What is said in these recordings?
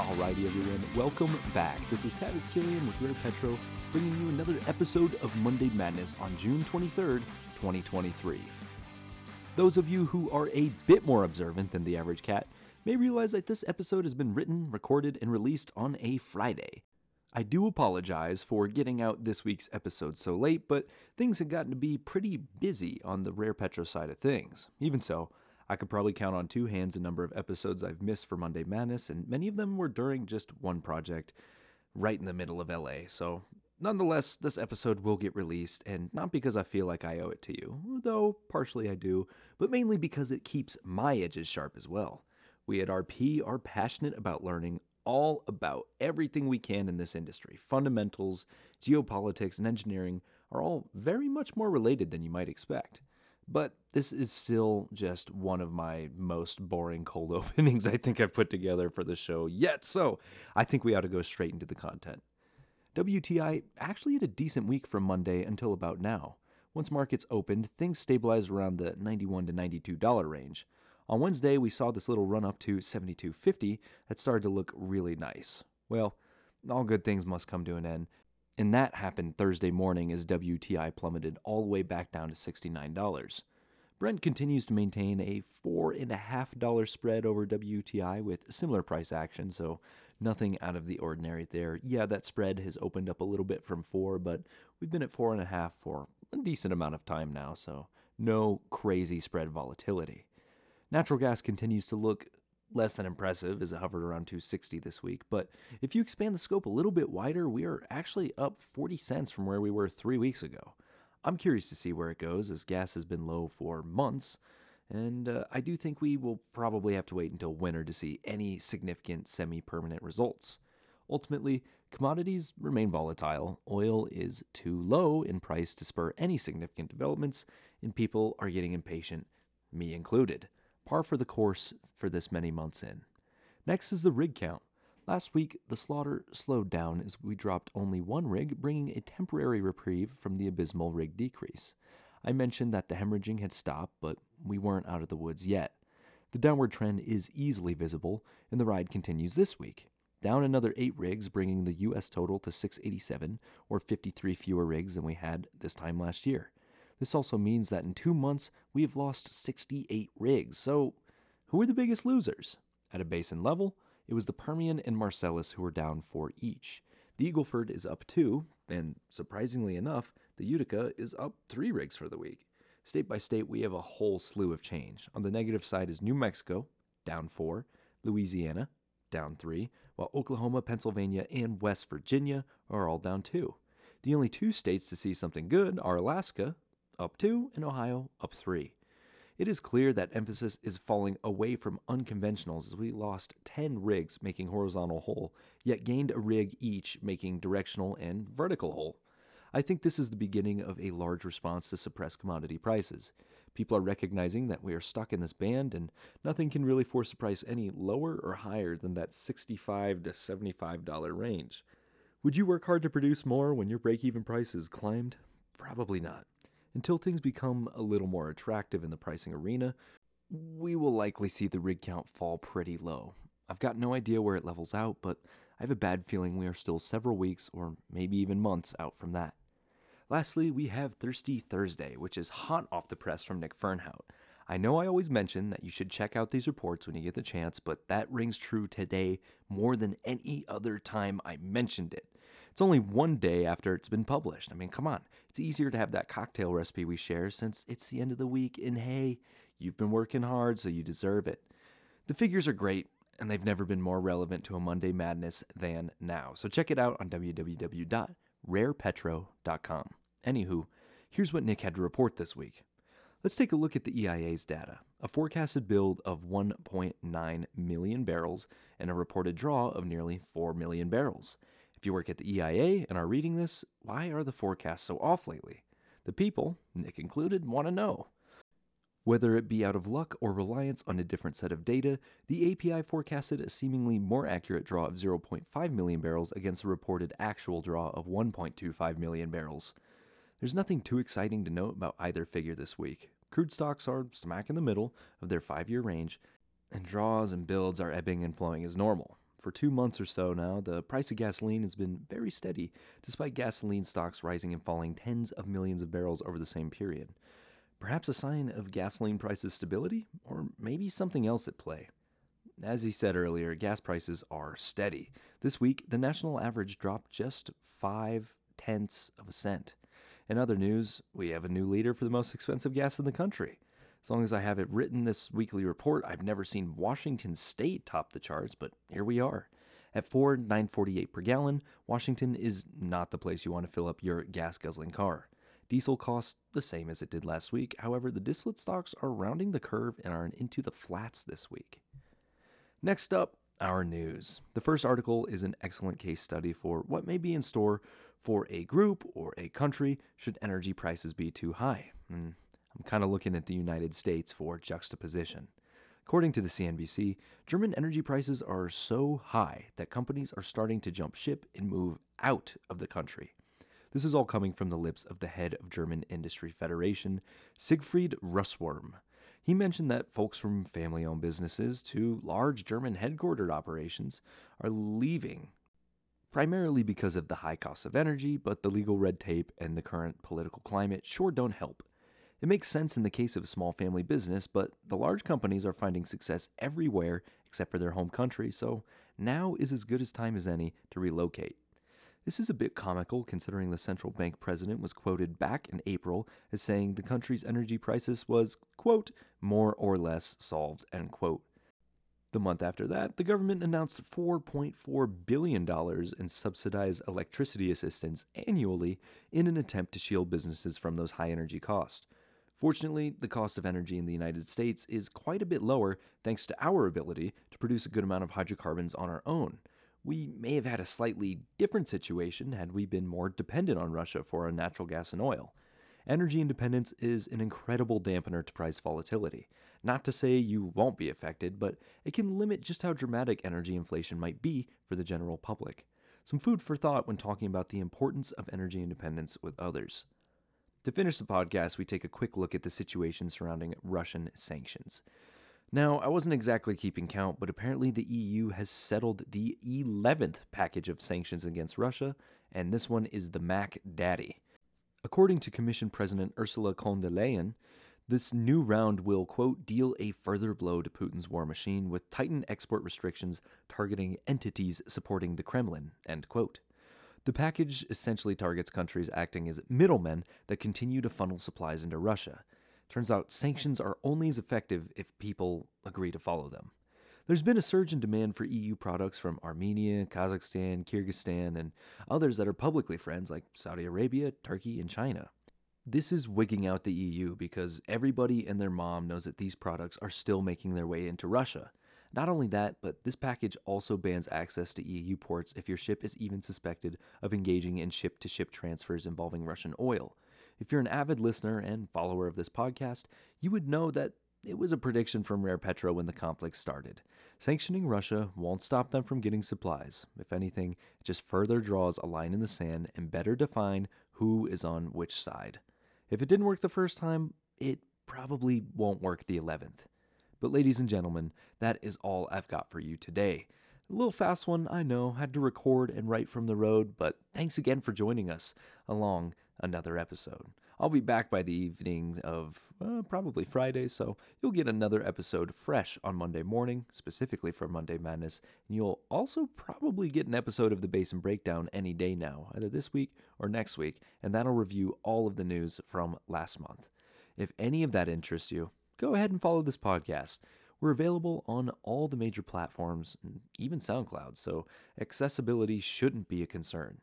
Alrighty, everyone, welcome back. This is Tavis Killian with Rare Petro, bringing you another episode of Monday Madness on June 23rd, 2023. Those of you who are a bit more observant than the average cat may realize that this episode has been written, recorded, and released on a Friday. I do apologize for getting out this week's episode so late, but things had gotten to be pretty busy on the Rare Petro side of things. Even so, I could probably count on two hands the number of episodes I've missed for Monday Madness, and many of them were during just one project right in the middle of LA. So, nonetheless, this episode will get released, and not because I feel like I owe it to you, though partially I do, but mainly because it keeps my edges sharp as well. We at RP are passionate about learning all about everything we can in this industry. Fundamentals, geopolitics, and engineering are all very much more related than you might expect. But this is still just one of my most boring cold openings I think I've put together for the show yet, so I think we ought to go straight into the content. WTI actually had a decent week from Monday until about now. Once markets opened, things stabilized around the 91 to 92 dollar range. On Wednesday, we saw this little run up to 72.50 that started to look really nice. Well, all good things must come to an end, and that happened Thursday morning as WTI plummeted all the way back down to $69. Brent continues to maintain a $4.5 spread over WTI with similar price action, so nothing out of the ordinary there. Yeah, that spread has opened up a little bit from 4, but we've been at 4.5 for a decent amount of time now, so no crazy spread volatility. Natural gas continues to look less than impressive as it hovered around 260 this week. But if you expand the scope a little bit wider, we are actually up 40 cents from where we were three weeks ago. I'm curious to see where it goes as gas has been low for months. And uh, I do think we will probably have to wait until winter to see any significant semi permanent results. Ultimately, commodities remain volatile. Oil is too low in price to spur any significant developments, and people are getting impatient, me included par for the course for this many months in. Next is the rig count. Last week, the slaughter slowed down as we dropped only one rig, bringing a temporary reprieve from the abysmal rig decrease. I mentioned that the hemorrhaging had stopped, but we weren't out of the woods yet. The downward trend is easily visible, and the ride continues this week. Down another 8 rigs, bringing the U.S. total to 687, or 53 fewer rigs than we had this time last year. This also means that in two months, we have lost 68 rigs. So, who are the biggest losers? At a basin level, it was the Permian and Marcellus who were down four each. The Eagleford is up two, and surprisingly enough, the Utica is up three rigs for the week. State by state, we have a whole slew of change. On the negative side is New Mexico, down four, Louisiana, down three, while Oklahoma, Pennsylvania, and West Virginia are all down two. The only two states to see something good are Alaska, up 2 and Ohio up 3. It is clear that emphasis is falling away from unconventionals as we lost 10 rigs making horizontal hole, yet gained a rig each making directional and vertical hole. I think this is the beginning of a large response to suppressed commodity prices. People are recognizing that we are stuck in this band and nothing can really force the price any lower or higher than that 65 to $75 range. Would you work hard to produce more when your break even price is climbed? Probably not. Until things become a little more attractive in the pricing arena, we will likely see the rig count fall pretty low. I've got no idea where it levels out, but I have a bad feeling we are still several weeks or maybe even months out from that. Lastly, we have Thirsty Thursday, which is hot off the press from Nick Fernhout. I know I always mention that you should check out these reports when you get the chance, but that rings true today more than any other time I mentioned it. It's only one day after it's been published. I mean, come on. It's easier to have that cocktail recipe we share since it's the end of the week, and hey, you've been working hard, so you deserve it. The figures are great, and they've never been more relevant to a Monday Madness than now. So check it out on www.rarepetro.com. Anywho, here's what Nick had to report this week. Let's take a look at the EIA's data. A forecasted build of 1.9 million barrels and a reported draw of nearly 4 million barrels. If you work at the EIA and are reading this, why are the forecasts so off lately? The people, Nick included, want to know. Whether it be out of luck or reliance on a different set of data, the API forecasted a seemingly more accurate draw of 0.5 million barrels against a reported actual draw of 1.25 million barrels. There's nothing too exciting to note about either figure this week. Crude stocks are smack in the middle of their five year range, and draws and builds are ebbing and flowing as normal. For two months or so now, the price of gasoline has been very steady, despite gasoline stocks rising and falling tens of millions of barrels over the same period. Perhaps a sign of gasoline prices' stability, or maybe something else at play. As he said earlier, gas prices are steady. This week, the national average dropped just five tenths of a cent. In other news, we have a new leader for the most expensive gas in the country. As long as I have it written this weekly report, I've never seen Washington State top the charts, but here we are. At 4 948 per gallon, Washington is not the place you want to fill up your gas guzzling car. Diesel costs the same as it did last week. However, the distillate stocks are rounding the curve and are into the flats this week. Next up, our news. The first article is an excellent case study for what may be in store for a group or a country should energy prices be too high. And I'm kind of looking at the United States for juxtaposition. According to the CNBC, German energy prices are so high that companies are starting to jump ship and move out of the country. This is all coming from the lips of the head of German Industry Federation, Siegfried Russwurm. He mentioned that folks from family owned businesses to large German headquartered operations are leaving, primarily because of the high cost of energy, but the legal red tape and the current political climate sure don't help. It makes sense in the case of a small family business, but the large companies are finding success everywhere except for their home country, so now is as good a time as any to relocate. This is a bit comical considering the central bank president was quoted back in April as saying the country's energy crisis was, quote, more or less solved, end quote. The month after that, the government announced $4.4 billion in subsidized electricity assistance annually in an attempt to shield businesses from those high energy costs. Fortunately, the cost of energy in the United States is quite a bit lower thanks to our ability to produce a good amount of hydrocarbons on our own we may have had a slightly different situation had we been more dependent on Russia for our natural gas and oil. Energy independence is an incredible dampener to price volatility. Not to say you won't be affected, but it can limit just how dramatic energy inflation might be for the general public. Some food for thought when talking about the importance of energy independence with others. To finish the podcast, we take a quick look at the situation surrounding Russian sanctions. Now, I wasn't exactly keeping count, but apparently the EU has settled the 11th package of sanctions against Russia, and this one is the Mac Daddy. According to Commission President Ursula von der Leyen, this new round will, quote, deal a further blow to Putin's war machine with tightened export restrictions targeting entities supporting the Kremlin, end quote. The package essentially targets countries acting as middlemen that continue to funnel supplies into Russia. Turns out sanctions are only as effective if people agree to follow them. There's been a surge in demand for EU products from Armenia, Kazakhstan, Kyrgyzstan, and others that are publicly friends like Saudi Arabia, Turkey, and China. This is wigging out the EU because everybody and their mom knows that these products are still making their way into Russia. Not only that, but this package also bans access to EU ports if your ship is even suspected of engaging in ship to ship transfers involving Russian oil. If you're an avid listener and follower of this podcast, you would know that it was a prediction from Rare Petro when the conflict started. Sanctioning Russia won't stop them from getting supplies. If anything, it just further draws a line in the sand and better define who is on which side. If it didn't work the first time, it probably won't work the 11th. But, ladies and gentlemen, that is all I've got for you today. A little fast one, I know, had to record and write from the road, but thanks again for joining us along another episode. I'll be back by the evening of uh, probably Friday, so you'll get another episode fresh on Monday morning, specifically for Monday Madness. And you'll also probably get an episode of the Basin Breakdown any day now, either this week or next week, and that'll review all of the news from last month. If any of that interests you, go ahead and follow this podcast. We're available on all the major platforms, even SoundCloud, so accessibility shouldn't be a concern.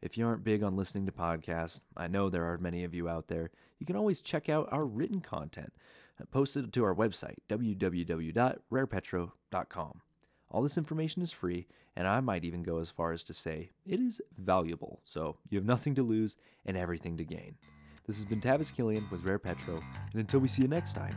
If you aren't big on listening to podcasts, I know there are many of you out there, you can always check out our written content uh, posted to our website, www.rarepetro.com. All this information is free, and I might even go as far as to say it is valuable, so you have nothing to lose and everything to gain. This has been Tavis Killian with Rare Petro, and until we see you next time,